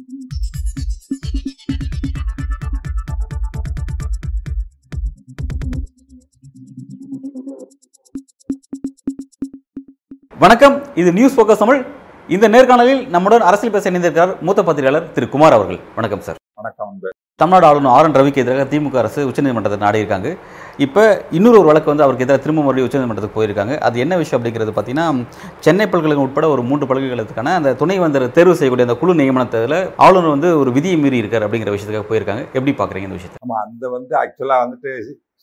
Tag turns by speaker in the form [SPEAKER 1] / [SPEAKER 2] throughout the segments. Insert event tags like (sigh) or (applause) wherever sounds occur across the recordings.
[SPEAKER 1] வணக்கம். இது news focus Tamil. இந்த நேர்காணலில் நம்முடன் அரசியல் பேச இணைந்திருக்கிறார் மூத்த பத்திரிகையாளர் திரு குமார் அவர்கள். வணக்கம் சார்.
[SPEAKER 2] வணக்கம்
[SPEAKER 1] தமிழ்நாடு ஆளுநர் ஆர் என் ரவிக்கு எதிராக திமுக அரசு உச்சநீதிமன்றத்தை நாடி இருக்காங்க இப்போ இன்னொரு ஒரு வழக்கு வந்து அவருக்கு எதிராக திரும்ப மறுபடியும் உச்சநீதிமன்றத்துக்கு போயிருக்காங்க. அது என்ன விஷயம் அப்படிங்கிறது பார்த்தீங்கன்னா சென்னை பல்கலைக்கழகம் உட்பட ஒரு மூன்று பல்கலைக்கழகத்துக்கான அந்த துணைவேந்தர் தேர்வு செய்யக்கூடிய அந்த குழு நியமனத்தில் ஆளுநர் வந்து ஒரு விதியை மீறி இருக்கார் அப்படிங்கிற விஷயத்துக்காக போயிருக்காங்க. எப்படி பார்க்குறீங்க இந்த விஷயத்தை?
[SPEAKER 2] ஆமாம் அந்த வந்து ஆக்சுவலாக வந்துட்டு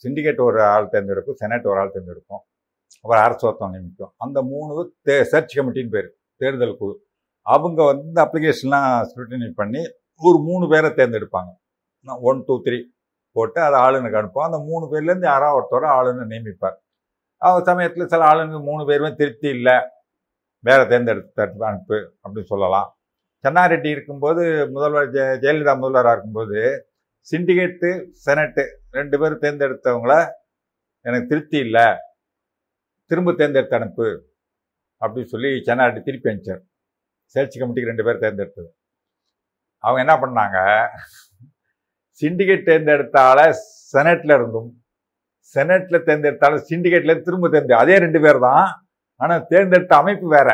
[SPEAKER 2] சிண்டிகேட் ஒரு ஆள் தேர்ந்தெடுக்கும் செனட் ஒரு ஆள் தேர்ந்தெடுக்கும். அப்புறம் அரசு ஒருத்தவங்க நியமிக்கும். அந்த மூணு தே சர்ச் கமிட்டின்னு பேர் தேர்தல் குழு. அவங்க வந்து அப்ளிகேஷன்லாம் ஸ்க்ரூட்டினி பண்ணி ஒரு மூணு பேரை தேர்ந்தெடுப்பாங்க. ஒன் டூ த்ரீ போட்டு அதை ஆளுநருக்கு அனுப்புவோம். அந்த மூணு பேர்லேருந்து யாராவது ஒருத்தரை ஆளுநர் நியமிப்பார். அவர் சமயத்தில் சில ஆளுநர் மூணு பேருமே திருப்தி இல்லை. வேற தேர்ந்தெடுத்து அனுப்பு அப்படின்னு சொல்லலாம். சென்னாரெட்டி இருக்கும்போது முதல்வர் ஜெ ஜெயலலிதா முதல்வராக இருக்கும்போது சிண்டிகேட்டு செனட்டு ரெண்டு பேரும் தேர்ந்தெடுத்தவங்கள எனக்கு திருப்தி இல்லை. திரும்ப தேர்ந்தெடுத்து அனுப்பு அப்படின்னு சொல்லி சென்னாரெட்டி திருப்பி அனுப்பிச்சார். சர்ச் கமிட்டிக்கு ரெண்டு பேர் தேர்ந்தெடுத்தது. அவங்க என்ன பண்ணாங்க? சிண்டிகேட் தேர்ந்தெடுத்த ஆளை செனட்ல இருந்தும் செனட்ல தேர்ந்தெடுத்த ஆளை சிண்டிகேட்ல திரும்ப தேர்ந்து அதே ரெண்டு பேர் தான். ஆனால் தேர்ந்தெடுத்த அமைப்பு வேற.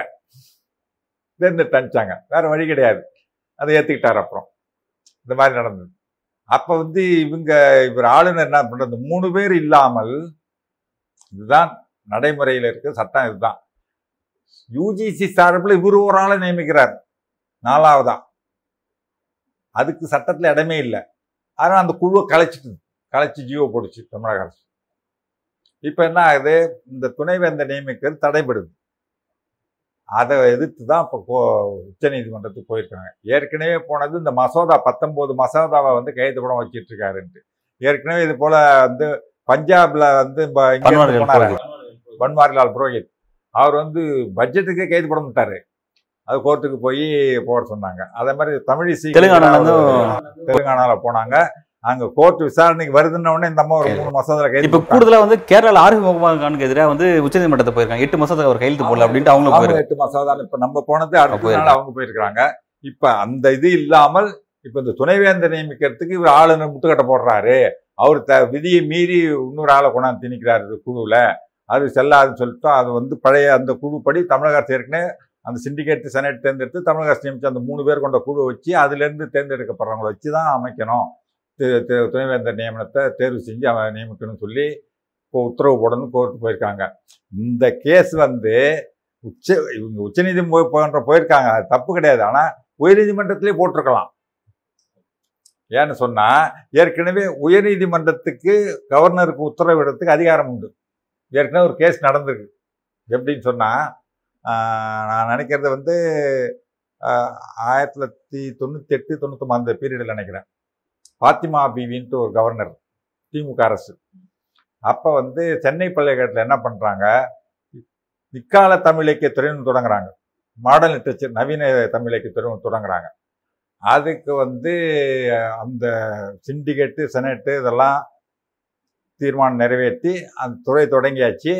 [SPEAKER 2] தேர்ந்தெடுத்து அனுப்பிச்சாங்க. வேற வழி கிடையாது. அதை ஏற்றுக்கிட்டார் அப்புறம். இந்த மாதிரி நடந்தது. அப்போ வந்து இவங்க இவர் ஆளுநர் என்ன பண்றது மூணு பேர் இல்லாமல் இதுதான் நடைமுறையில் இருக்க சட்டம் இதுதான். யூஜிசி சார்பில் இவர் ஒரு ஆளை நியமிக்கிறார். நாலாவதா. அதுக்கு சட்டத்தில் இடமே இல்லை. ஆனால் அந்த குழுவை கலைச்சிட்டு கலைச்சி ஜீவோ போடுச்சு தமிழக அரசு. இப்போ என்ன ஆகுது? இந்த துணைவேந்தர் நியமிக்கிறது தடைபடுது. அதை எதிர்த்து தான் இப்போ உச்ச நீதிமன்றத்துக்கு போயிருக்காங்க. ஏற்கனவே போனது இந்த மசோதா பத்தொன்பது மசோதாவை வந்து கைது படம் வச்சிட்டு இருக்காருன்ட்டு ஏற்கனவே இது போல வந்து பஞ்சாப்ல வந்து
[SPEAKER 1] பன்வாரிலால். புரோஹித்.
[SPEAKER 2] அவர் வந்து பட்ஜெட்டுக்கே கைது பண்ண விட்டாரு அது கோர்ட்டுக்கு போய் போட சொன்னாங்க. அதே மாதிரி தமிழிசை
[SPEAKER 1] தெலுங்கானால இருந்து
[SPEAKER 2] தெலுங்கானால போனாங்க. அங்க கோர்ட் விசாரணைக்கு வருதுன்ன உடனே இந்த அம்மா ஒரு மூணு மசோதால கைது
[SPEAKER 1] இப்போ. கூடுதலா வந்து கேரளா ஆரிஃப் முகமது கானுக்கு எதிராக வந்து உச்சநீதிமன்றத்தை போயிருக்காங்க. எட்டு மாசத்துக்கு அவர் கையெழுத்து போடல அப்படின்ட்டு அவங்களும்
[SPEAKER 2] அவங்க
[SPEAKER 1] போயிருக்காங்க.
[SPEAKER 2] எட்டு மசோதா இப்ப நம்ம போனது அடுத்த
[SPEAKER 1] போயிருக்காங்க.
[SPEAKER 2] நாள் அவங்க போயிருக்கிறாங்க. இப்ப அந்த இது இல்லாமல் இப்ப இந்த துணைவேந்தர் நியமிக்கிறதுக்கு இவர் ஆளுநர் முட்டுக்கட்டை போடுறாரு. அவர் த விதியை மீறி இன்னொரு ஆளை கொண்டாந்து திணிக்கிறாரு குழுவில். அது செல்லாதுன்னு சொல்லிட்டு அது வந்து பழைய அந்த குழுப்படி தமிழக அரசு ஏற்கனவே அந்த சிண்டிகேட் செனட் தேர்ந்தெடுத்து தமிழக அரசு நியமித்து அந்த மூணு பேர் கொண்ட குழு வச்சு அதுலேருந்து தேர்ந்தெடுக்கப்படுறவங்களை வச்சு தான் அமைக்கணும் துணைவேந்தர் நியமனத்தை தேர்வு செஞ்சு அவன் நியமிக்கணும்னு சொல்லி இப்போ உத்தரவு போடணும்னு கோர்ட்டு போயிருக்காங்க. இந்த கேஸ் வந்து உச்ச இவங்க உச்சநீதிமன்றம் போன்ற போயிருக்காங்க. அது தப்பு கிடையாது. ஆனால் உயர்நீதிமன்றத்திலே போட்டிருக்கலாம். ஏன்னு சொன்னால் ஏற்கனவே உயர்நீதிமன்றத்துக்கு கவர்னருக்கு உத்தரவிடுறதுக்கு அதிகாரம் உண்டு. ஏற்கனவே ஒரு கேஸ் நடந்திருக்கு. எப்படின்னு சொன்னால் நான் நினைக்கிறது வந்து ஆயிரத்தி தொள்ளாயிரத்தி தொண்ணூற்றி எட்டு தொண்ணூற்றி அந்த பீரியடில் நினைக்கிறேன். பாத்திமா பிவின்ட்டு ஒரு கவர்னர் திமுக அரசு. அப்போ வந்து சென்னை பல்கலைக்கழகத்தில் என்ன பண்ணுறாங்க இக்கால தமிழ் இலக்கிய துறையினு தொடங்குறாங்க. மாடர்ன் லிட்ரேச்சர் நவீன தமிழ் இலக்கிய துறை தொடங்குறாங்க. அதுக்கு வந்து அந்த சிண்டிகேட்டு செனட்டு இதெல்லாம் தீர்மானம் நிறைவேற்றி அந்த துறை தொடங்கியாச்சு.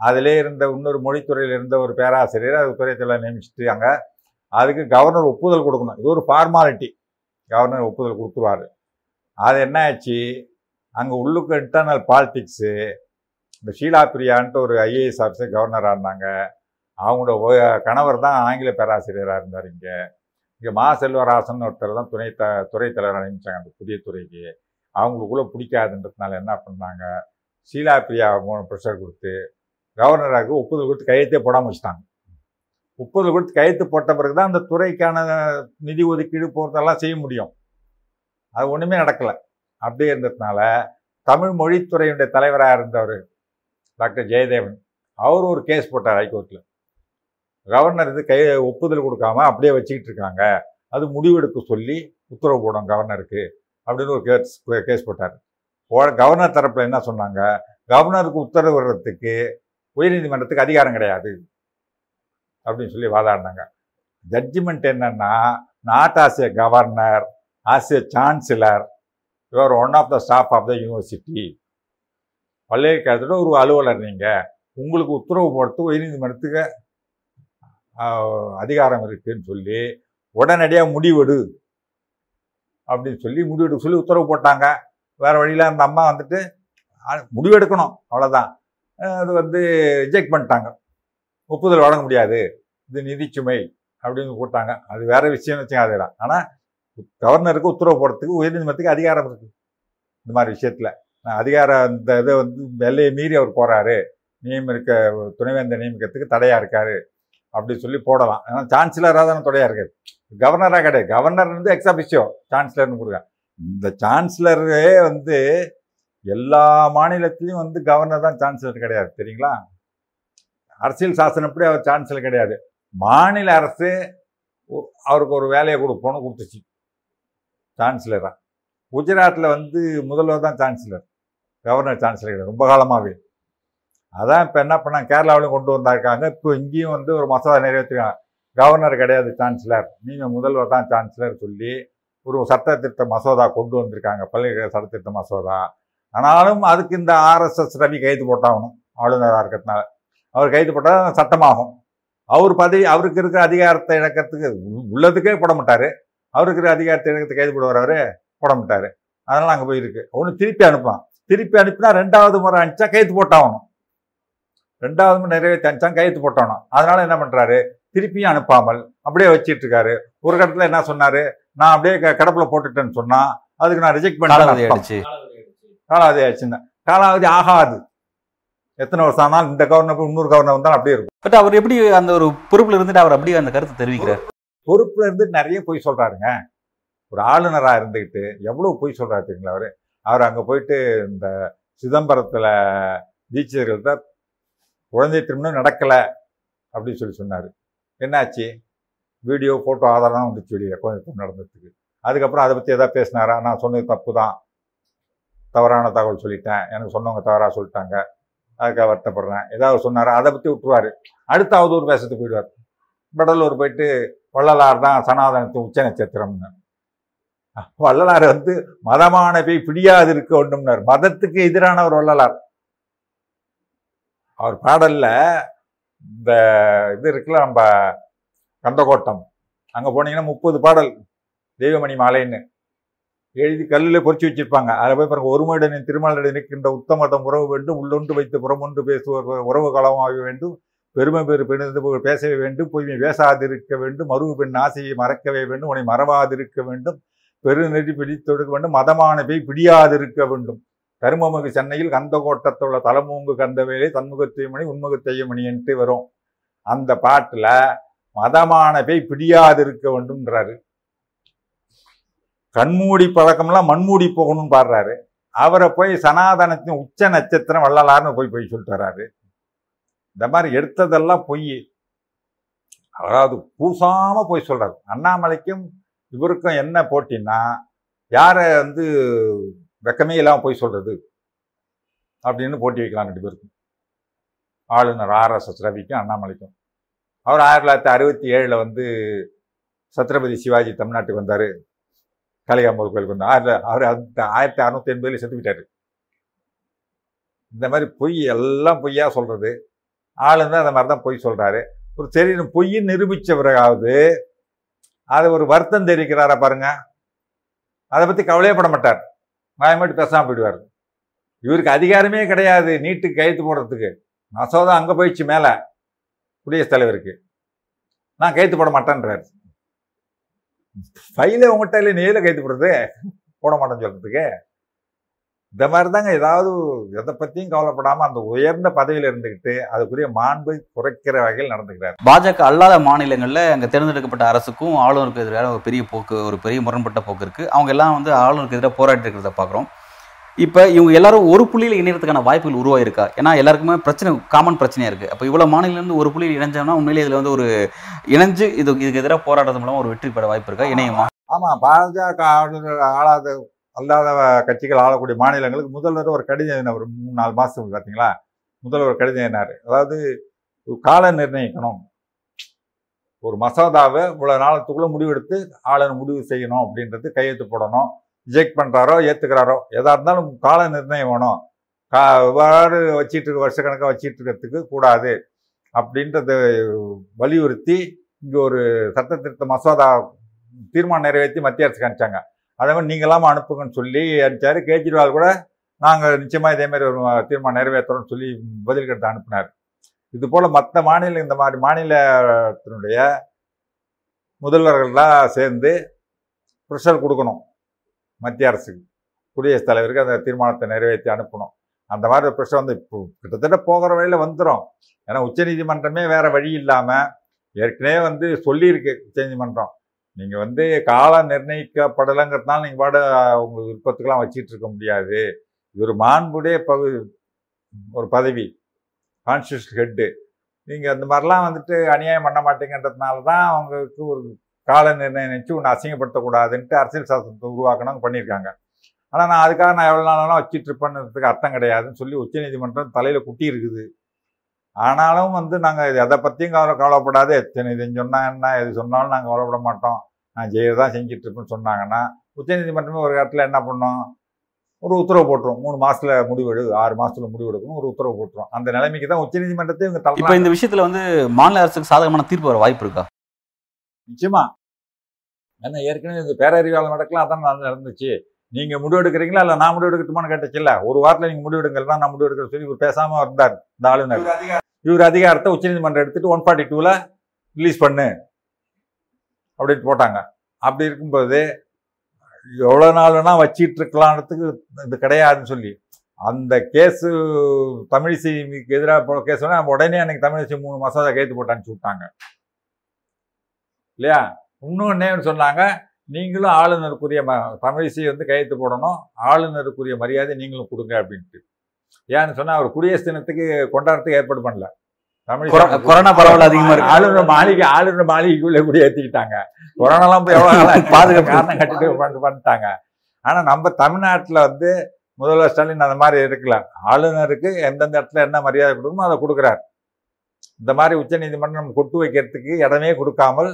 [SPEAKER 2] அதிலே இருந்த இன்னொரு மொழித்துறையில் இருந்த ஒரு பேராசிரியர் அது துறையத்தில் நியமிச்சிட்டாங்க. அதுக்கு கவர்னர் ஒப்புதல் கொடுக்கணும். இது ஒரு ஃபார்மாலிட்டி கவர்னர் ஒப்புதல் கொடுத்துருவாரு. அது என்ன ஆச்சு? அங்கே உள்ளுக்கு இன்டர்னல் பாலிட்டிக்ஸு இந்த ஷீலா பிரியான்ட்டு ஒரு ஐஏஎஸ் ஆஃபீஸர் கவர்னராக இருந்தாங்க அவங்களோட கணவர் தான் ஆங்கில பேராசிரியராக இருந்தார் இங்கே. இங்கே மா செல்வராசன் ஒருத்தர் தான் துணை த துறை தலைவர் நியமிச்சாங்க அந்த புதிய துறைக்கு. அவங்களுக்குள்ளே பிடிக்காதுன்றதுனால என்ன பண்ணாங்க? ஷீலா பிரியா ப்ரெஷர் கொடுத்து கவர்னராக ஒப்புதல் கொடுத்து கையெழுத்தே போடாமல் வச்சுட்டாங்க. ஒப்புதல் கொடுத்து கையெழுத்து போட்ட பிறகு தான் அந்த துறைக்கான நிதி ஒதுக்கீடு போகிறதெல்லாம் செய்ய முடியும். அது ஒன்றுமே நடக்கலை. அப்படியே இருந்ததுனால தமிழ் மொழித்துறையுடைய தலைவராக இருந்தவர் டாக்டர் ஜெயதேவன் அவர் ஒரு கேஸ் போட்டார் ஹைகோர்ட்டில் கவர்னர் இது கை ஒப்புதல் கொடுக்காம அப்படியே வச்சுக்கிட்டு இருக்காங்க. அது முடிவெடுக்க சொல்லி உத்தரவு போடும் கவர்னருக்கு அப்படின்னு ஒரு கேஸ் கேஸ் போட்டார். போ- கவர்னர் தரப்பில் என்ன சொன்னாங்க? கவர்னருக்கு உத்தரவு வர்றதுக்கு உயர்நீதிமன்றத்துக்கு அதிகாரம் கிடையாது. அப்படின்னு சொல்லி வாதாடினாங்க. ஜட்ஜ்மெண்ட் என்னன்னா not as a governor as a chancellor your one of the staff of the university பல்கலைக்கழகத்தோட ஒரு அலுவலர் நீங்கள் உங்களுக்கு உத்தரவு போடுறது உயர்நீதிமன்றத்துக்கு அதிகாரம் இருக்குன்னு சொல்லி உடனடியாக முடிவெடு. அப்படின்னு சொல்லி முடிவெடுக்க சொல்லி உத்தரவு போட்டாங்க. வேறு வழியில அந்த அம்மா வந்துட்டு முடிவெடுக்கணும். அவ்வளோதான் அது வந்து ரிஜெக்ட் பண்ணிட்டாங்க. ஒப்புதல் வழங்க முடியாது. இது நிதிச்சுமை அப்படின்னு போட்டாங்க. அது வேற விஷயம் வச்சுங்க அதெல்லாம் ஆனால் கவர்னருக்கு உத்தரவு போடுறதுக்கு உயர்நீதிமன்றத்துக்கு அதிகாரம் இருக்கு. இந்த மாதிரி விஷயத்தில். அதிகாரம் இந்த இதை வந்து எல்லையை மீறி அவர் போகிறாரு நியமிக்க துணைவேந்தர் நியமிக்கிறதுக்கு தடையாக இருக்காரு அப்படி சொல்லி போடலாம். ஏன்னா சான்சலராக தானே தடையாக இருக்காரு. கவர்னராக கிடையாது. கவர்னர் வந்து எக்ஸாபிஷியோ சான்சலர்னு கொடுக்க இந்த சான்சலரே வந்து எல்லா மாநிலத்திலையும் வந்து கவர்னர் தான் சான்சலர் கிடையாது தெரியுங்களா? அரசியல் சாசனப்படி அவர் சான்சலர் கிடையாது. மாநில அரசு அவருக்கு ஒரு வேலையை கொடுப்போன்னு கொடுத்துச்சு. சான்சலராக குஜராத்தில் வந்து முதல்வர் தான் சான்சலர் கவர்னர் சான்சலர் கிடையாது ரொம்ப காலமாகவே அதான் இப்போ என்ன பண்ணாங்க கேரளாவிலும் கொண்டு வந்தாருக்காங்க. இப்போ இங்கேயும் வந்து ஒரு மசோதா நிறைவேற்றிருக்காங்க. கவர்னர் கிடையாது சான்சலர் நீங்கள் முதல்வர் தான் சான்சலர் சொல்லி ஒரு சட்ட திருத்த மசோதா கொண்டு வந்திருக்காங்க. பல்கலைக்கழக சட்ட திருத்த மசோதா. ஆனாலும் அதுக்கு இந்த ஆர்எஸ்எஸ் ரவி கைது போட்டாகணும் ஆளுநராக இருக்கிறதுனால. அவர் கைது போட்டால் சட்டமாகும். அவர் பதவி அவருக்கு இருக்கிற அதிகாரத்தை இழக்கிறதுக்கு உள்ளதுக்கே போட மாட்டாரு. அவருக்கு இருக்கிற அதிகாரத்தை இழக்கிறதுக்கு கைது போடுவார் போட மாட்டாரு. அதனால அங்கே போயிருக்கு ஒன்று திருப்பி அனுப்பலாம். திருப்பி அனுப்பினா ரெண்டாவது முறை அனுப்பிச்சா கைது போட்டாகணும். ரெண்டாவது முறை நிறைவேற்றி அனுப்பிச்சா கைது போட்டாகணும். அதனால என்ன பண்றாரு? திருப்பியும் அனுப்பாமல் அப்படியே வச்சிட்டு இருக்காரு ஒரு கட்டத்தில் என்ன சொன்னாரு? நான் அப்படியே கிடப்புல போட்டுட்டேன்னு சொன்னா அதுக்கு நான் ரிஜெக்ட் பண்ணி காலாவதி ஆயிடுச்சுன்னா. காலாவதி ஆகாது. எத்தனை வருஷம் ஆனாலும் இந்த கவர்னர் இன்னொரு கவர்னர் வந்தாலும் அப்படியே இருக்கும்.
[SPEAKER 1] பட் அவர் எப்படி அந்த ஒரு பொறுப்புல இருந்துட்டு அவர் அப்படியே அந்த கருத்தை தெரிவிக்கிறார்?
[SPEAKER 2] பொறுப்புல இருந்து நிறைய பொய் சொல்றாருங்க. ஒரு ஆளுநரா இருந்துகிட்டு எவ்வளவு பொய் சொல்றாரு தெரியுங்களா அவரு? அவர் அங்க போயிட்டு இந்த சிதம்பரத்துல தீட்சிதர்கள்ட்ட குழந்தை திருமணம் நடக்கல அப்படின்னு சொல்லி சொன்னாரு. என்னாச்சு? வீடியோ போட்டோ ஆதாரம் வந்துச்சு வெளியில. குழந்தை திருமணம் நடந்ததுக்கு. அதுக்கப்புறம் அதை பத்தி ஏதாவது பேசினாரா? நான் சொன்னது தப்பு தான் தவறான தகவல் சொல்லிட்டேன். எனக்கு சொன்னவங்க தவறாக சொல்லிட்டாங்க. அதுக்காக வருத்தப்படுறேன். ஏதாவது சொன்னார்? அதை பற்றி விட்டுருவார். அடுத்த அவதூறு பேசத்துக்கு போயிடுவார். வடலூர் போயிட்டு வள்ளலார் தான் சனாதனத்தின் உச்ச நட்சத்திரம்னு வள்ளலார் வந்து மதமான போய் பிடியாது இருக்க ஒன்றும்னார் மதத்துக்கு எதிரான ஒரு வள்ளலார். அவர் பாடலில் இந்த இது இருக்குல்ல நம்ம கந்தகோட்டம். அங்கே போனீங்கன்னா முப்பது பாடல். தெய்வமணி மாலைன்னு. எழுதி கல்லில் பொறிச்சு வச்சிருப்பாங்க. அதில் போய் பாருங்க ஒருமையுடன் திருமலை நிற்கின்ற உத்தமதம் உறவு வேண்டும் உள்ளொன்று வைத்து புறமொன்று பேசுவோர் உறவு களமாக வேண்டும் பெருமை பெரு பெணிந்து புகழ் பேசவே வேண்டும் பொய்மை பேசாதிருக்க வேண்டும் மறுவு பெண் ஆசையை மறக்கவே வேண்டும் உன்னை மறவாதிருக்க வேண்டும் பெருநெறி பிடித்தொடுக்க வேண்டும் மதமான பேய் பிடியாதிருக்க வேண்டும். கருமமுகு சென்னையில் கந்தகோட்டத்துள்ள தலமூங்கு கந்தவேலை தன்முகத்தையமணி உண்முகத்தையமணி என்று வரும். அந்த பாட்டில் மதமான பேய் பிடியாதிருக்க வேண்டும்ன்றாரு. கண்மூடி பழக்கம்லாம் மண்மூடி போகணும்னு பாடுறாரு. அவரை போய் சனாதனத்தின் உச்ச நட்சத்திரம் வள்ளலார்னு போய் போய் சொல்லிட்டு வர்றாரு. இந்த மாதிரி எடுத்ததெல்லாம் பொய். அதாவது பூசாமல் போய் சொல்கிறார் அண்ணாமலைக்கும் இவருக்கும் என்ன போட்டின்னா யாரை வந்து வெக்கமே இல்லாமல் போய் சொல்கிறது அப்படின்னு போட்டி வைக்கலாம் ரெண்டு பேருக்கும். ஆளுநர் ஆர்எஸ்எஸ் ரவிக்கும் அண்ணாமலைக்கும். அவர் ஆயிரத்தி தொள்ளாயிரத்தி அறுபத்தி ஏழில் வந்து சத்ரபதி சிவாஜி தமிழ்நாட்டுக்கு வந்தார். காளிகாம்பல் கோயிலுக்கு வந்தார் ஆயிரத்தி அவர் அந்த ஆயிரத்தி அறநூற்றி எண்பதுல செத்து விட்டார் இந்த மாதிரி பொய் எல்லாம் பொய்யா சொல்கிறது ஆளுந்தான் அந்த மாதிரி தான் பொய் சொல்கிறாரு ஒரு தெரியும் பொய்ன்னு நிரூபித்த பிறகாவது அதை ஒரு வருத்தம் தெரிவிக்கிறாரா பாருங்க. அதை பற்றி கவலையே பட மாட்டார். மாயமாட்டி பேசாமல் போயிடுவார். இவருக்கு அதிகாரமே கிடையாது நீட்டுக்கு கைத்து போடுறதுக்கு. மசோதா அங்கே போயிடுச்சு மேலே. குடியரசுத் தலைவருக்கு. நான் கைத்து போட மாட்டேன்றாரு. ஃபைலே உங்கள்கிட்ட இல்லை நீல கைத்து போடுறது? போட மாட்டேன்னு சொல்கிறதுக்கு இந்த மாதிரி தாங்க ஏதாவது எதை பற்றியும் கவலைப்படாமல் அந்த உயர்ந்த பதவியில் இருந்துக்கிட்டு அதுக்குரிய மாண்பை குறைக்கிற வகையில் நடந்துக்கிறார்.
[SPEAKER 1] பாஜக அல்லாத மாநிலங்களில் அங்கே தேர்ந்தெடுக்கப்பட்ட அரசுக்கும் ஆளுநருக்கு எதிராக ஒரு பெரிய போக்கு ஒரு பெரிய முரண்பட்ட போக்கு இருக்குது அவங்க எல்லாம் வந்து ஆளுநருக்கு எதிராக போராடி இருக்கிறத பார்க்குறோம் இப்போ இவங்க எல்லாரும் ஒரு புள்ளியில் இணையறதுக்கான வாய்ப்புகள் உருவாயிருக்கா? ஏன்னா எல்லாருக்குமே பிரச்சனை காமன் பிரச்சனையாக இருக்குது அப்போ இவ்வளோ மாநிலம் ஒரு புள்ளியில் இணைஞ்சோம்னா உண்மையிலே இதில் வந்து ஒரு இணைஞ்சு இது இதுக்கு எதிராக போராடுறது மூலமாக ஒரு வெற்றி பெற வாய்ப்பு இருக்கா? இணையமா?
[SPEAKER 2] ஆமாம் பாஜக ஆளாத அல்லாத கட்சிகள் ஆளக்கூடிய மாநிலங்களுக்கு முதல்வர் ஒரு கடிதம் எழுதினார் ஒரு மூணு நாலு மாதம் பார்த்தீங்களா முதல்வர் கடிதம் எழுதினாரு. அதாவது கால நிர்ணயிக்கணும். ஒரு மசோதாவை இவ்வளோ நாளத்துக்குள்ளே முடிவெடுத்து ஆளுநர் முடிவு செய்யணும் அப்படின்றது கையெழுத்து போடணும். ரிஜெக்ட் பண்ணுறாரோ ஏற்றுக்கிறாரோ எதாக இருந்தாலும் கால நிர்ணயம் வேணும். கா இவ்வாறு வச்சிட்டு இருக்க வருஷக்கணக்காக வச்சிட்டு இருக்கிறதுக்கு கூடாது. அப்படின்றத வலியுறுத்தி இங்கே ஒரு சட்ட திருத்த மசோதா தீர்மானம் நிறைவேற்றி மத்திய அரசுக்கு அனுப்பிச்சாங்க. அதே மாதிரி நீங்களாம அனுப்புங்கன்னு சொல்லி அனுப்பிச்சாரு. கேஜ்ரிவால் கூட நாங்கள் நிச்சயமாக இதேமாதிரி ஒரு தீர்மானம் நிறைவேற்றுறோம்னு சொல்லி பதில் கடிதம் அனுப்பினார். இது போல் மற்ற மாநில இந்த மாதிரி மாநிலத்தினுடைய முதல்வர்கள்லாம் சேர்ந்து ப்ரெஷர் கொடுக்கணும். மத்திய அரசுக்கு குடியரசுத் தலைவருக்கு அந்த தீர்மானத்தை நிறைவேற்றி அனுப்பணும். அந்த மாதிரி ஒரு பிரச்சனை வந்து இப்போ கிட்டத்தட்ட போகிற வழியில் வந்துடும் ஏன்னா உச்சநீதிமன்றமே வேறு வழி இல்லாமல் ஏற்கனவே வந்து சொல்லியிருக்கு உச்சநீதிமன்றம் நீங்கள் வந்து காலம் நிர்ணயிக்கப்படலைங்கிறதுனால நீங்கள் பாட உங்களுக்கு விருப்பத்துக்கெல்லாம் வச்சிட்டு இருக்க முடியாது. இது ஒரு மாண்புடைய பகு ஒரு பதவி கான்ஸ்டியூஷன் ஹெட்டு நீங்கள் அந்த மாதிரிலாம் வந்துட்டு அநியாயம் பண்ண மாட்டேங்கிறதுனால தான் அவங்களுக்கு ஒரு கால நிர்ணயம் நினச்சி ஒன்று அசிங்கப்படுத்தக்கூடாதுன்ட்டு அரசியல் சாசனத்தை உருவாக்கணும் பண்ணியிருக்காங்க. ஆனால் நான் அதுக்காக நான் எவ்வளோ நாளாலும் வச்சிட்டு இருப்பேன்றதுக்கு அர்த்தம் கிடையாதுன்னு சொல்லி உச்சநீதிமன்றம் தலையில் குட்டி இருக்குது ஆனாலும் வந்து நாங்கள் எதை பற்றியும் கவலை கவலைப்படாது. எத்தனை இது சொன்னால் என்ன எது சொன்னாலும் நாங்கள் கவலைப்பட மாட்டோம். நான் ஜெயில செஞ்சுட்டு இருப்பேன்னு சொன்னாங்கன்னா உச்சநீதிமன்றமே ஒரு இடத்துல என்ன பண்ணோம்? ஒரு உத்தரவு போட்டுரும். மூணு மாசத்துல முடிவெடு ஆறு மாசத்துல முடிவு எடுக்கணும் ஒரு உத்தரவு போட்டுரும். அந்த நிலைமைக்கு தான் உச்சநீதிமன்றத்தை இவங்க
[SPEAKER 1] இப்போ
[SPEAKER 2] தள்ள
[SPEAKER 1] இந்த விஷயத்துல வந்து மாநில அரசுக்கு சாதகமான தீர்ப்பு வர வாய்ப்பு இருக்கா?
[SPEAKER 2] நிச்சயமா. ஏன்னா ஏற்கனவே இந்த பேரறிவாளர் நடக்கலாம் அதான் நடந்து- நடந்துச்சு. நீங்க முடிவு எடுக்கிறீங்களா? இல்ல நான் முடிவு எடுக்கட்டுமான்னு கேட்டுச்சுல்ல ஒரு வாரத்துல நீங்க முடிவு எடுக்கலாம் நான் முடிவு எடுக்கிற சொல்லி இவர் பேசாம இருந்தார் இந்த ஆளுநர். இவர் அதிகாரத்தை உச்சநீதிமன்றம் எடுத்துட்டு ஒன் ஃபார்ட்டி டூல ரிலீஸ் பண்ணு. அப்படின்னு போட்டாங்க. அப்படி இருக்கும்போது எவ்வளோ நாள் வேணா வச்சிட்டு இருக்கலான்றதுக்கு இது கிடையாதுன்னு சொல்லி. அந்த கேஸு தமிழிசைக்கு எதிராக கேஸ் வேணா உடனே அன்னைக்கு தமிழிசை மூணு மசோதா கைத்து போட்டு அனுப்பிச்சு விட்டாங்க. இல்லையா? இன்னொன்னே சொன்னாங்க. நீங்களும் ஆளுநருக்குரிய ம தமிழிசை வந்து கையெழுத்து போடணும். ஆளுநருக்குரிய மரியாதை நீங்களும் கொடுங்க அப்படின்ட்டு. ஏன்னு சொன்னா அவர் குடியரசு தினத்துக்கு கொண்டாடுறதுக்கு ஏற்பாடு பண்ணல. தமிழிசை
[SPEAKER 1] கொரோனா பரவல் அதிகமா இருக்கு.
[SPEAKER 2] ஆளுநர் மாளிகை ஆளுநர் மாளிகைக்குள்ள கூட ஏத்திக்கிட்டாங்க. கொரோனாலாம் போய் எவ்வளவு நாளா (laughs)
[SPEAKER 1] பாதுகாப்பு.
[SPEAKER 2] காரணம் கட்டிட்டு பண்ணிட்டு பண்ணிட்டாங்க. ஆனா நம்ம தமிழ்நாட்டுல வந்து முதல்வர் ஸ்டாலின் அந்த மாதிரி இருக்கல. ஆளுநருக்கு எந்தெந்த இடத்துல என்ன மரியாதை கொடுக்கணுமோ அதை கொடுக்குறார். இந்த மாதிரி உச்சநீதிமன்றம் கொட்டு வைக்கிறதுக்கு இடமே கொடுக்காமல்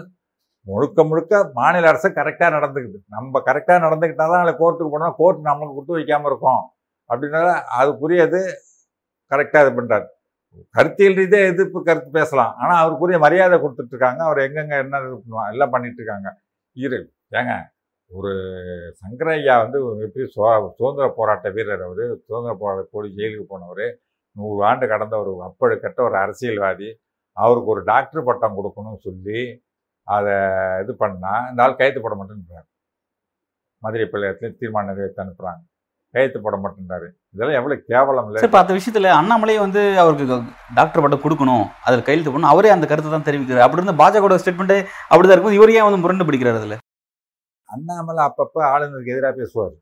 [SPEAKER 2] முழுக்க முழுக்க மாநில அரசு கரெக்டாக நடந்துக்குது. நம்ம கரெக்டாக நடந்துக்கிட்டா தான் அதில் கோர்ட்டுக்கு போனால் கோர்ட் நம்மளுக்கு கொடுத்து வைக்காமல் இருக்கும். அப்படின்னால அதுக்குரியது கரெக்டாக இது பண்ணுறாரு கருத்தியல் ரீதியாக எதிர்ப்பு கருத்து பேசலாம். ஆனால் அவருக்குரிய மரியாதை கொடுத்துட்ருக்காங்க. அவர் எங்கெங்கே என்ன இது பண்ணுவாங்க எல்லாம் பண்ணிகிட்ருக்காங்க இரு ஏங்க ஒரு சங்கரையா வந்து எப்படி சுவ- சுதந்திர போராட்ட வீரர் அவர். சுதந்திர போராட்ட போலி ஜெயிலுக்கு போனவர். நூறு ஆண்டு கடந்த ஒரு அப்பழு கட்ட ஒரு அரசியல்வாதி. அவருக்கு ஒரு டாக்டர் பட்டம் கொடுக்கணும்னு சொல்லி அதை இது பண்ணா இந்த ஆள் கையெழுத்து போட மாட்டேன்றார். மதுரை பள்ளியத்துலேயும் தீர்மானம் நிறைவேற்றி அனுப்புகிறாங்க கையெழுத்து போட மாட்டேன்றாரு. இதெல்லாம் எவ்வளோ கேவலம் இல்லை.
[SPEAKER 1] இப்போ அந்த விஷயத்துல அண்ணாமலையே வந்து அவருக்கு டாக்டர் பட்டம் கொடுக்கணும். அதில் கையெழுத்து பண்ணணும் அவரே அந்த கருத்தை தான் தெரிவிக்கிறார். அப்படி இருந்து பாஜக ஸ்டேட்மெண்ட்டே அப்படிதான் இருக்கும் இவர் ஏன் வந்து முரண்டு பிடிக்கிறார் அதுல?
[SPEAKER 2] அண்ணாமலை அப்பப்போ ஆளுநருக்கு எதிராக பேசுவார்.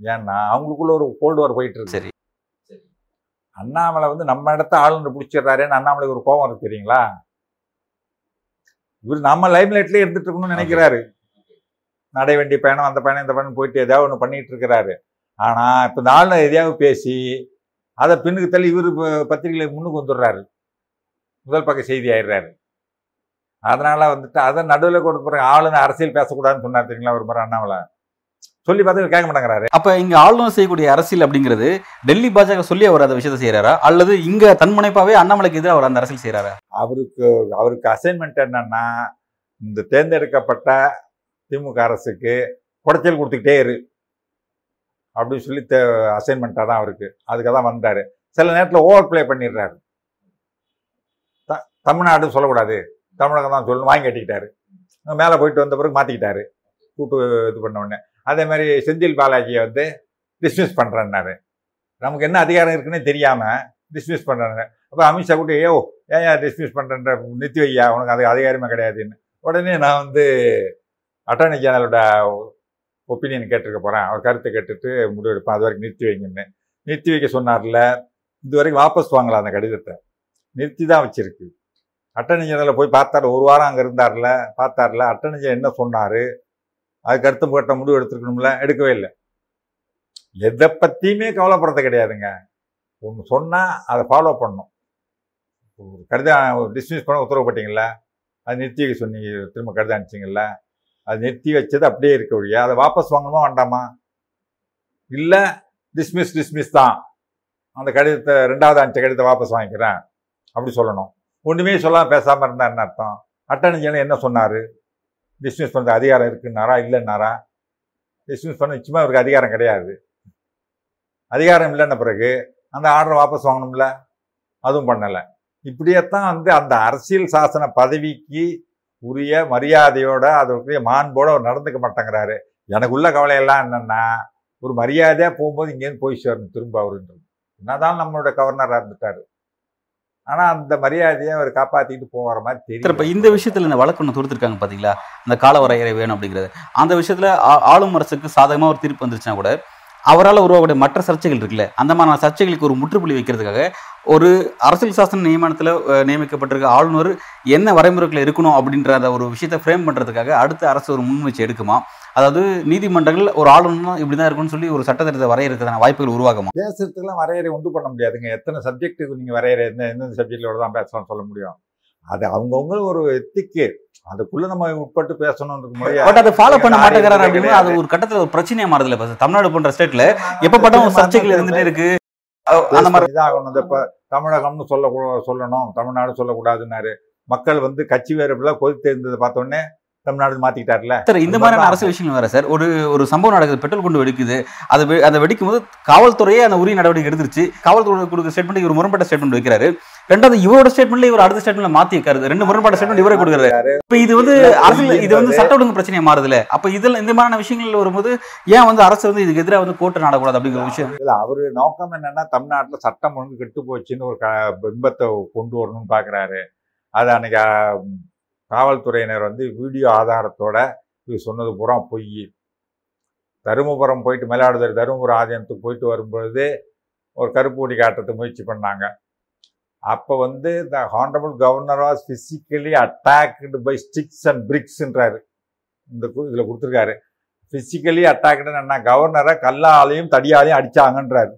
[SPEAKER 2] ஏன்னா அவங்களுக்குள்ள ஒரு கோல்டு வார் போயிட்டு இருக்கு.
[SPEAKER 1] சரி.
[SPEAKER 2] அண்ணாமலை வந்து நம்ம இடத்த ஆளுநர் பிடிச்சிடுறாருன்னு அண்ணாமலைக்கு ஒரு கோபம் இருக்கு தெரியுங்களா? இவர் நம்ம லைம் லைட்லயே இருந்துட்டு இருக்கணும்னு நினைக்கிறாரு. நடை வண்டி பயணம் அந்த பயணம் இந்த பயணம் போயிட்டு ஏதாவது ஒன்று பண்ணிட்டு இருக்கிறாரு. ஆனா இப்ப இந்த ஆளுநர் எதையாவது பேசி அதை பின்னுக்கு தள்ளி இவர் பத்திரிகையில முன்னுக்கு வந்துடுறாரு. முதல் பக்க செய்தி ஆயிடுறாரு. அதனால வந்துட்டு அதை நடுவில் பிறகு ஆளுநர் அரசியல் பேசக்கூடாதுன்னு சொன்னார் தெரியுங்களா? ஒரு முறை அண்ணாமலை. சொல்லி பார்த்து கேட்க மாட்டேங்கிறாரு.
[SPEAKER 1] அப்ப இங்க ஆளுநர் செய்யக்கூடிய அரசியல் அப்படிங்கிறது டெல்லி பாஜக சொல்லி அவர் அந்த விஷயத்தை செய்யறாரா? அல்லது இங்க தன்முனைப்பாவே அண்ணாமலைக்கு எதிராக அவர் அந்த அரசியல் செய்யறாரா?
[SPEAKER 2] அவருக்கு அவருக்கு அசைன்மெண்ட் என்னன்னா இந்த தேர்ந்தெடுக்கப்பட்ட திமுக அரசுக்கு குடைச்சல் கொடுத்துக்கிட்டே இரு. அப்படின்னு சொல்லி அசைன்மெண்ட்டாக தான் அவருக்கு. அதுக்காக தான் வந்தார். சில நேரத்தில் ஓவர் ப்ளே பண்ணிடுறாரு. த தமிழ்நாடு சொல்லக்கூடாது. தமிழகம் தான் சொல்லணும். வாங்கி கட்டிக்கிட்டாரு. மேலே போயிட்டு வந்த பிறகு மாற்றிக்கிட்டாரு கூட்டு இது பண்ண உடனே. அதே மாதிரி செந்தில் பாலாஜியை வந்து டிஸ்மிஸ் பண்ணுறேன்னாரு நமக்கு என்ன அதிகாரம் இருக்குன்னே தெரியாமல் டிஸ்மிஸ் பண்ணுறாங்க அப்போ அமித்ஷா கூட ஏ ஏன் டிஸ்மிஸ் பண்ணுறன்ற நிறுத்தி வையா உனக்கு அது அதிகாரமே கிடையாதுன்னு. உடனே நான் வந்து அட்டார்னி ஜெனரலோட ஒப்பீனியன் கேட்டிருக்க போகிறேன் அவர் கருத்தை கேட்டுட்டு முடிவெடுப்பேன் அது வரைக்கும் நிறுத்தி வைங்கன்னு. நிறுத்தி வைக்க சொன்னார்ல இது வரைக்கும் வாபஸ் வாங்கலாம் அந்த கடிதத்தை. நிறுத்தி தான் வச்சிருக்கு. அட்டர்னி ஜெனரலில் போய் பார்த்தாரு. ஒரு வாரம் அங்கே இருந்தார்ல பார்த்தார்ல. அட்டர்னி ஜெனரல் என்ன சொன்னார்? அதுக்கு அடுத்த கட்ட முடிவு எடுத்துருக்கணும்ல? எடுக்கவே இல்லை. எதை பற்றியுமே கவலைப்படுறது கிடையாதுங்க. ஒன்று சொன்னால் அதை ஃபாலோ பண்ணணும். ஒரு கடிதம் டிஸ்மிஸ் பண்ண உத்தரவு அது நிறுத்தி வைக்க சொன்னீங்க திரும்ப கடிதம் அனுப்பிச்சிங்கள அது நிறுத்தி வச்சது அப்படியே இருக்க வழியா? அதை வாபஸ் வாங்கணுமா வேண்டாமா? இல்லை டிஸ்மிஸ் டிஸ்மிஸ் தான். அந்த கடிதத்தை ரெண்டாவது அனுப்பிச்ச கடிதத்தை வாபஸ் வாங்கிக்கிறேன். அப்படி சொல்லணும். ஒன்றுமே சொல்லாமல் பேசாமல் இருந்தார் என்ன அர்த்தம்? அட்டர்னி என்ன சொன்னார்? டிஸ்மிஸ் பண்ணுற அதிகாரம் இருக்குன்னாரா இல்லைன்னாரா டிஸ்மிஸ் பண்ண நிச்சயமாக அவருக்கு அதிகாரம் கிடையாது. அதிகாரம் இல்லைன்ன பிறகு அந்த ஆர்டர் வாபஸ் வாங்கணும்ல? அதுவும் பண்ணலை. இப்படியேத்தான் வந்து அந்த அரசியல் சாசன பதவிக்கு உரிய மரியாதையோட அதற்குரிய மாண்போட அவர் நடந்துக்க மாட்டேங்கிறாரு. எனக்குள்ள கவலையெல்லாம் என்னென்னா ஒரு மரியாதையாக போகும்போது இங்கேருந்து போய் சேரணும் திரும்ப அவருன்றது. என்னதான் நம்மளோட கவர்னராக இருந்துட்டார். ஆனா அந்த மரியாதையை அவர் காப்பாத்திட்டு போகிற மாதிரி
[SPEAKER 1] சார் இப்போ
[SPEAKER 2] தெரியும்
[SPEAKER 1] இந்த விஷயத்துல இந்த வழக்கு ஒன்று தொடுத்துருக்காங்க பாத்தீங்களா? அந்த கால வரையறை வேணும் அப்படிங்கிறது. அந்த விஷயத்துல ஆளும் அரசுக்கு சாதகமா ஒரு தீர்ப்பு வந்துருச்சுன்னா கூட அவரால் உருவாகக்கூடிய மற்ற சர்ச்சைகள் இருக்குல்ல அந்த மாதிரி சர்ச்சைகளுக்கு ஒரு முற்றுப்புள்ளி வைக்கிறதுக்காக ஒரு அரசியல் சாசன நியமனத்தில் நியமிக்கப்பட்டிருக்க ஆளுநர் என்ன வரைமுறைகள் இருக்கணும் அப்படின்ற அந்த ஒரு விஷயத்தை ஃப்ரேம் பண்றதுக்காக அடுத்த அரசு ஒரு முன்முயற்சி எடுக்குமா? அதாவது நீதிமன்றங்கள் ஒரு ஆளுநர் இப்படி தான் இருக்கும்னு சொல்லி ஒரு சட்டத்திட்டத்தை வரையறுக்கிறதான வாய்ப்புகள் உருவாகுமா?
[SPEAKER 2] பேசுறதுக்கெல்லாம் வரையறை உண்டு பண்ண முடியாதுங்க. எத்தனை சப்ஜெக்ட்டுக்கு நீங்க வரையறை எந்த எந்தெந்த சப்ஜெக்ட்லோட தான் பேசலாம் சொல்ல முடியும்? அது அவங்கவுங்க ஒரு எத்திக்கு அதுக்குள்ள நம்ம உட்பட்டு பேசணும்னு
[SPEAKER 1] பட் அதை ஃபாலோ பண்ண மாட்டேங்கிறாரு அப்படின்னு அது ஒரு கட்டத்துல ஒரு பிரச்சனையா மாறுதுல இப்ப தமிழ்நாடு போன்ற ஸ்டேட்ல எப்ப பட்டாலும் சர்ச்சைகள் இருந்துட்டே இருக்கு. அந்த மாதிரி
[SPEAKER 2] இதாகணும். இந்த இப்ப தமிழகம்னு சொல்ல சொல்லணும். தமிழ்நாடு சொல்லக்கூடாதுன்னாரு. மக்கள் வந்து கட்சி வேறுபடிலாம் கொதித்து இருந்ததை பார்த்த உடனே தமிழ்நாடு மாத்திக்கிட்டாருல?
[SPEAKER 1] சார் இந்த மாதிரியான அரசு விஷயங்கள் வேற சார். ஒரு ஒரு சம்பவம் நடக்குது பெட்ரோல் குண்டு வெடிக்குது. அது அதை வெடிக்கும் போது காவல்துறையே அந்த உரிய நடவடிக்கை எடுத்துருச்சு. காவல்துறை கொடுக்குற ஸ்டேட்மெண்ட் இவர் முரண்பட்ட ஸ்டேட்மெண்ட் வைக்கிறாரு. ரெண்டாவது இவரோட ஸ்டேட்மெண்ட்ல இவர் அடுத்த ஸ்டேட்மெண்ட்ல மாத்தி இருக்காரு ரெண்டு முரண்பட்ட ஸ்டேட்மெண்ட் இவரே கொடுக்குறாரு இப்ப இது வந்து அரசியல் இது வந்து சட்ட ஒழுங்கு பிரச்சனையா மாறுதுல. அப்ப இதுல இந்த மாதிரியான விஷயங்கள் வரும்போது ஏன் வந்து அரசு வந்து இதுக்கு எதிராக வந்து கோர்ட்டு நாடக்கூடாது அப்படிங்கிற விஷயம்?
[SPEAKER 2] இல்ல அவரு நோக்கம் என்னன்னா தமிழ்நாட்டுல சட்டம் ஒழுங்கு கெட்டு போச்சுன்னு ஒரு பிம்பத்தை கொண்டு வரணும்னு பாக்குறாரு. அது அன்னைக்கு காவல்துறையினர் வந்து வீடியோ ஆதாரத்தோட இது சொன்னது பூரா பொய். தருமபுரம் போயிட்டு மயிலாடுதுறை தருமபுரம் ஆதீனத்துக்கு போயிட்டு வரும்பொழுது ஒரு கருப்பு கொடி காட்டுறதுக்கு முயற்சி பண்ணாங்க. அப்போ வந்து the honourable governor was physically attacked by sticks and பிரிக்ஸ்ன்றாரு இந்த இதில் கொடுத்துருக்காரு. ஃபிசிக்கலி அட்டாக்டுன்னு என்ன கவர்னரை கல்லாலையும் தடியாலையும் அடிச்சாங்கன்றாரு.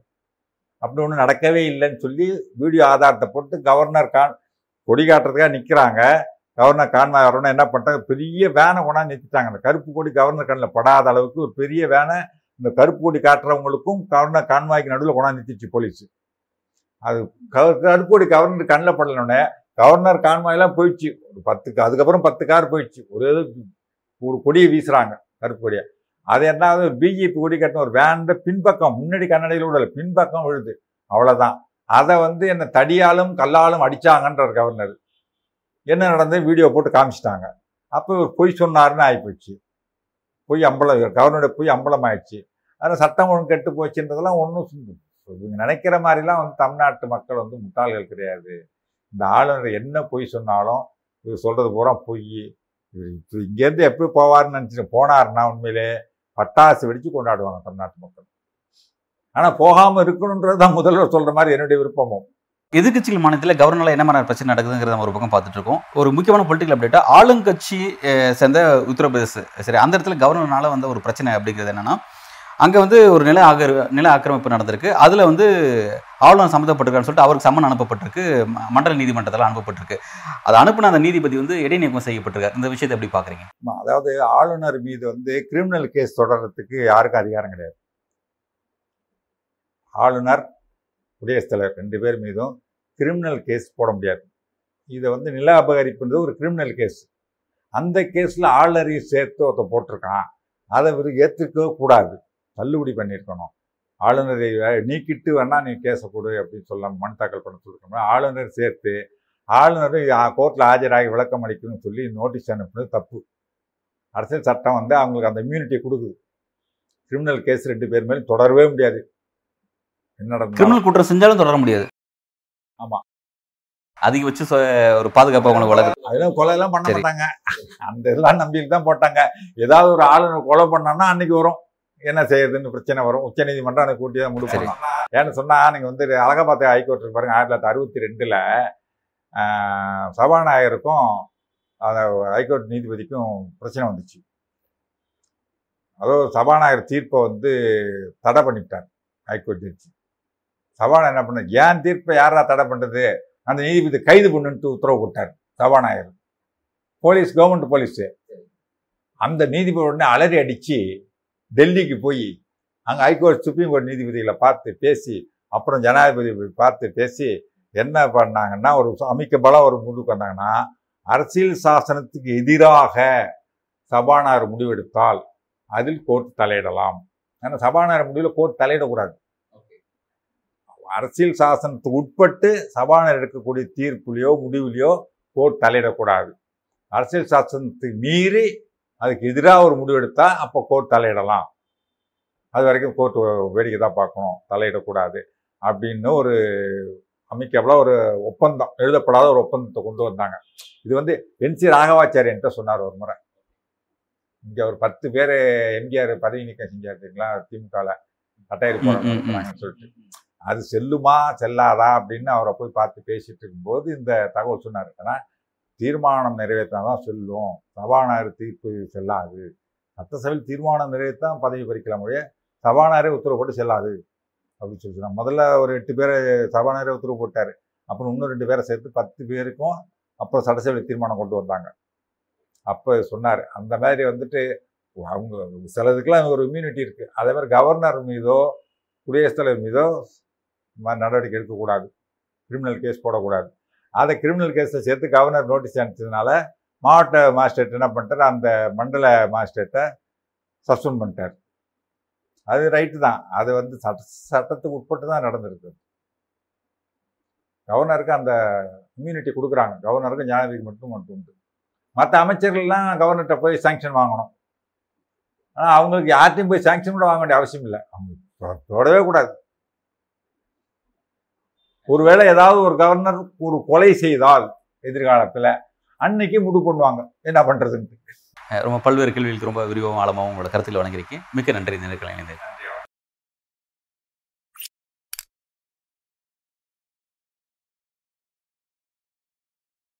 [SPEAKER 2] அப்படி ஒன்றும் நடக்கவே இல்லைன்னு சொல்லி வீடியோ ஆதாரத்தை போட்டு கவர்னர் கான் கொடி காட்டுறதுக்காக நிற்கிறாங்க கவர்னர் கான்வாய் வரணும் என்ன பண்ணிட்டாங்க? பெரிய வேனை கொண்டாந்து நிறுத்திட்டாங்க. அந்த கருப்பு கொடி கவர்னர் கண்ணில் படாத அளவுக்கு ஒரு பெரிய வேனை இந்த கருப்பு கொடி காட்டுறவங்களுக்கும் கவர்னர் கான்வாய்க்கு நடுவில் கொண்டாந்து நிறுத்திச்சு போலீஸ். அது க- கருப்பு கொடி கவர்னர் கண்ணில் படலனோடனே கவர்னர் கான்வாயெல்லாம் போயிடுச்சு. ஒரு பத்து அதுக்கப்புறம் பத்து கார் போயிடுச்சு. ஒரு ஒரு கொடியை வீசுகிறாங்க கருப்பு கொடியை. அது என்ன பிஜேபி கொடி கட்டின ஒரு வேண்ட பின்பக்கம் முன்னாடி கண்ணடையில் விடல பின்பக்கம் விழுது. அவ்வளோதான் அதை வந்து என்ன தடியாலும் கல்லாலும் அடித்தாங்கன்றார் கவர்னர். என்ன நடந்தது வீடியோ போட்டு காமிச்சிட்டாங்க. அப்போ இவர் பொய் சொன்னார்னு ஆகிப்போச்சு பொய் அம்பலம் கவர்னருடைய பொய் அம்பலம் ஆயிடுச்சு அதனால் சட்டம் ஒழுங்கு கெட்டு போச்சுன்றதெல்லாம் ஒன்றும் இவங்க நினைக்கிற மாதிரிலாம் வந்து தமிழ்நாட்டு மக்கள் வந்து முட்டாள்கள் கிடையாது. இந்த ஆளுநர் என்ன பொய் சொன்னாலும் இவர் சொல்கிறது பூரா பொய். இவர் இங்கேருந்து எப்படி போவார்னு நினச்சிட்டு போனார்னா உண்மையிலே பட்டாசு வெடித்து கொண்டாடுவாங்க தமிழ்நாட்டு மக்கள். ஆனால் போகாமல் இருக்கணுன்றது தான் முதல்வர் சொல்கிற மாதிரி என்னுடைய விருப்பமும்.
[SPEAKER 1] எதிர்கட்சிகள் மாநிலத்தில் கவர்னரில் என்ன மாதிரி பிரச்சனை நடக்குதுங்கிறத ஒரு பக்கம் பார்த்துட்டு இருக்கோம் ஒரு முக்கியமான பொலிட்டிக்கல் அப்டேட்டா ஆளுங்கட்சி சேர்ந்த உத்தரப்பிரதேச சரி அந்த இடத்துல கவர்னர்னால வந்த ஒரு பிரச்சனை அப்படிங்கிறது என்னன்னா அங்கே வந்து ஒரு நில ஆக நில ஆக்கிரமிப்பு நடந்திருக்கு. அதில் வந்து ஆளுநர் சம்மந்தப்பட்டிருக்கான்னு சொல்லிட்டு அவருக்கு சம்மன் அனுப்பப்பட்டிருக்கு. ம- மண்டல நீதிமன்றத்தில் அனுப்பப்பட்டிருக்கு. அதை அனுப்பின அந்த நீதிபதி வந்து இடைநீக்கம் செய்யப்பட்டிருக்காரு. இந்த விஷயத்தை எப்படி பார்க்குறீங்க?
[SPEAKER 2] அதாவது ஆளுநர் மீது வந்து கிரிமினல் கேஸ் தொடர்றதுக்கு யாருக்கும் அதிகாரம் கிடையாது. ஆளுநர் குடியரசுத் தலைவர் ரெண்டு பேர் மீதும் கிரிமினல் கேஸ் போட முடியாது. இதை வந்து நில அபகரிப்புன்றது ஒரு கிரிமினல் கேஸ் அந்த கேஸில் ஆளுநரையும் சேர்த்து ஒருத்தன் போட்டிருக்கான். அதை இவர் ஏற்றுக்கவே கூடாது. தள்ளுபடி பண்ணியிருக்கணும். ஆளுநரை வே- நீக்கிட்டு வேணால் நீ கேஸை கொடு அப்படின்னு சொல்ல மனு தாக்கல் பண்ண சொல்லிருக்கோம் ஆளுநர் சேர்த்து ஆளுநர் கோர்ட்டில் ஆஜராகி விளக்கம் அளிக்கணும்னு சொல்லி நோட்டீஸ் அனுப்புனது தப்பு. அரசியல் சட்டம் வந்து அவங்களுக்கு அந்த இம்யூனிட்டியை கொடுக்குது. கிரிமினல் கேஸ் ரெண்டு பேர் மேலும் தொடரவே முடியாது.
[SPEAKER 1] கிரிமினல் குற்றம் செஞ்சாலும் தொடர முடியாது.
[SPEAKER 2] ஆமா.
[SPEAKER 1] அதிகபட்ச சொ- ஒரு பாதுகாப்பு அவங்களுக்கு வழக்கு
[SPEAKER 2] அதெல்லாம் கொலை எல்லாம் பண்ண. மாட்டாங்க. அந்த இதெல்லாம் நம்பிட்டு தான் போட்டாங்க. ஏதாவது ஒரு ஆளுநர் கொலை பண்ணான்னா அன்னைக்கு வரும். என்ன செய்யறதுன்னு பிரச்சனை வரும். உச்சநீதிமன்றம் அதை கூட்டி தான் முடிவு ஏன்னு சொன்னா நீங்க வந்து அலகாபாத் ஹைகோர்ட் பாருங்க. ஆயிரத்தி தொள்ளாயிரத்தி அறுபத்தி ரெண்டுல சபாநாயகருக்கும் ஹைகோர்ட் நீதிபதிக்கும் பிரச்சனை வந்துச்சு. அதாவது சபாநாயகர் தீர்ப்பை வந்து தடை பண்ணிவிட்டார் ஹைகோர்ட் ஜட்ஜி சபாநாயகர் என்ன பண்ண ஏன் தீர்ப்பை யாரா தடை பண்ணுறது அந்த நீதிபதி கைது பண்ணுன்ட்டு உத்தரவு போட்டார் சபாநாயகர். Police government police. அந்த நீதிபதி உடனே அலறி அடித்து டெல்லிக்கு போய் அங்கே ஹைகோர்ட் சுப்ரீம் கோர்ட் நீதிபதிகளை பார்த்து பேசி அப்புறம் ஜனாதிபதி பார்த்து பேசி என்ன பண்ணாங்கன்னா ஒரு அமைக்கப்பல ஒரு முடிவுக்கு வந்தாங்கன்னா அரசியல் சாசனத்துக்கு எதிராக சபாநாயகர் முடிவெடுத்தால் அதில் கோர்ட் தலையிடலாம். ஏன்னா சபாநாயகர் முடிவில் கோர்ட் தலையிடக்கூடாது. அரசியல் சாசனத்துக்கு உட்பட்டு சபாநாயகர் எடுக்கக்கூடிய தீர்ப்புலையோ முடிவுலையோ கோர்ட் தலையிடக்கூடாது. அரசியல் சாசனத்தை மீறி அதுக்கு எதிராக ஒரு முடிவு எடுத்தா அப்போ கோர்ட் தலையிடலாம். அது வரைக்கும் கோர்ட் வேடிக்கை தான் பார்க்கணும். தலையிடக்கூடாது அப்படின்னு ஒரு அமைக்கபிளாக ஒரு ஒப்பந்தம் எழுதப்படாத ஒரு ஒப்பந்தத்தை கொண்டு வந்தாங்க. இது வந்து என் சி ராகவாச்சாரியன்ட்ட சொன்னார் ஒரு முறை. இங்கே ஒரு பத்து பேர் எம்ஜிஆர் பதவி நீக்கம் செஞ்சார் தெரியுங்களா? திமுகவில் கட்டாயரி. போறாங்கன்னு சொல்லிட்டு. அது செல்லுமா செல்லாதா அப்படின்னு அவரை போய் பார்த்து பேசிட்டு இருக்கும்போது இந்த தகவல் சொன்னார். ஏன்னா தீர்மானம் நிறைவேற்றினா தான் செல்லும். சபாநாயகர் தீர்ப்பு செல்லாது. சட்டசபையில் தீர்மானம் நிறைவேற்றான் பதவி பறிக்கலாம் முடிய சபாநாயகரே உத்தரவு போட்டு செல்லாது அப்படின்னு சொல்லி சொன்னாங்க. முதல்ல ஒரு எட்டு பேரை சபாநாயகரே உத்தரவு போட்டார். அப்புறம் இன்னும் ரெண்டு பேரை சேர்த்து பத்து பேருக்கும் அப்புறம் சட்டசபையில் தீர்மானம் கொண்டு வந்தாங்க. அப்போ சொன்னார். அந்த மாதிரி வந்துட்டு அவங்க சிலதுக்கெல்லாம் ஒரு இம்யூனிட்டி இருக்குது அதே மாதிரி கவர்னர் மீதோ குடியரசுத் தலைவர் மீதோ நடவடிக்கை எடுக்கக்கூடாது. கிரிமினல் கேஸ் போடக்கூடாது. அதை கிரிமினல் கேஸில் சேர்த்து கவர்னர் நோட்டீஸ் அனுப்பிச்சதுனால மாவட்ட மாஜிஸ்ட்ரேட் என்ன பண்ணிட்டார்? அந்த மண்டல மாஜிஸ்ட்ரேட்டை சஸ்பெண்ட் பண்ணிட்டார். அது ரைட்டு தான். அது வந்து சட்ட சட்டத்துக்கு உட்பட்டு தான் நடந்திருக்கு. கவர்னருக்கு அந்த இம்யூனிட்டி கொடுக்குறாங்க. கவர்னருக்கு ஜனாதிபதி மட்டும் மட்டும் உண்டு. மற்ற அமைச்சர்கள்லாம் கவர்னர்கிட்ட போய் சாங்ஷன் வாங்கணும். ஆனால் அவங்களுக்கு யார்ட்டையும் போய் சாங்ஷன் கூட வாங்க வேண்டிய அவசியம் இல்லை. அவங்க தொடவே கூடாது. ஒருவேளை ஏதாவது ஒரு கவர்னர் ஒரு கொலை செய்தால் எதிர்காலத்தில் அன்னைக்கு முடிவு பண்ணுவாங்க. என்ன பண்ணுறதுன்ட்டு
[SPEAKER 1] ரொம்ப பல்வேறு கேள்விகளுக்கு ரொம்ப விரிவாகவும் ஆழமாகவும் உங்களோட கருத்தில் வழங்கியிருக்கேன் மிக்க நன்றி இந்த நேரத்தில் இணைந்தேன்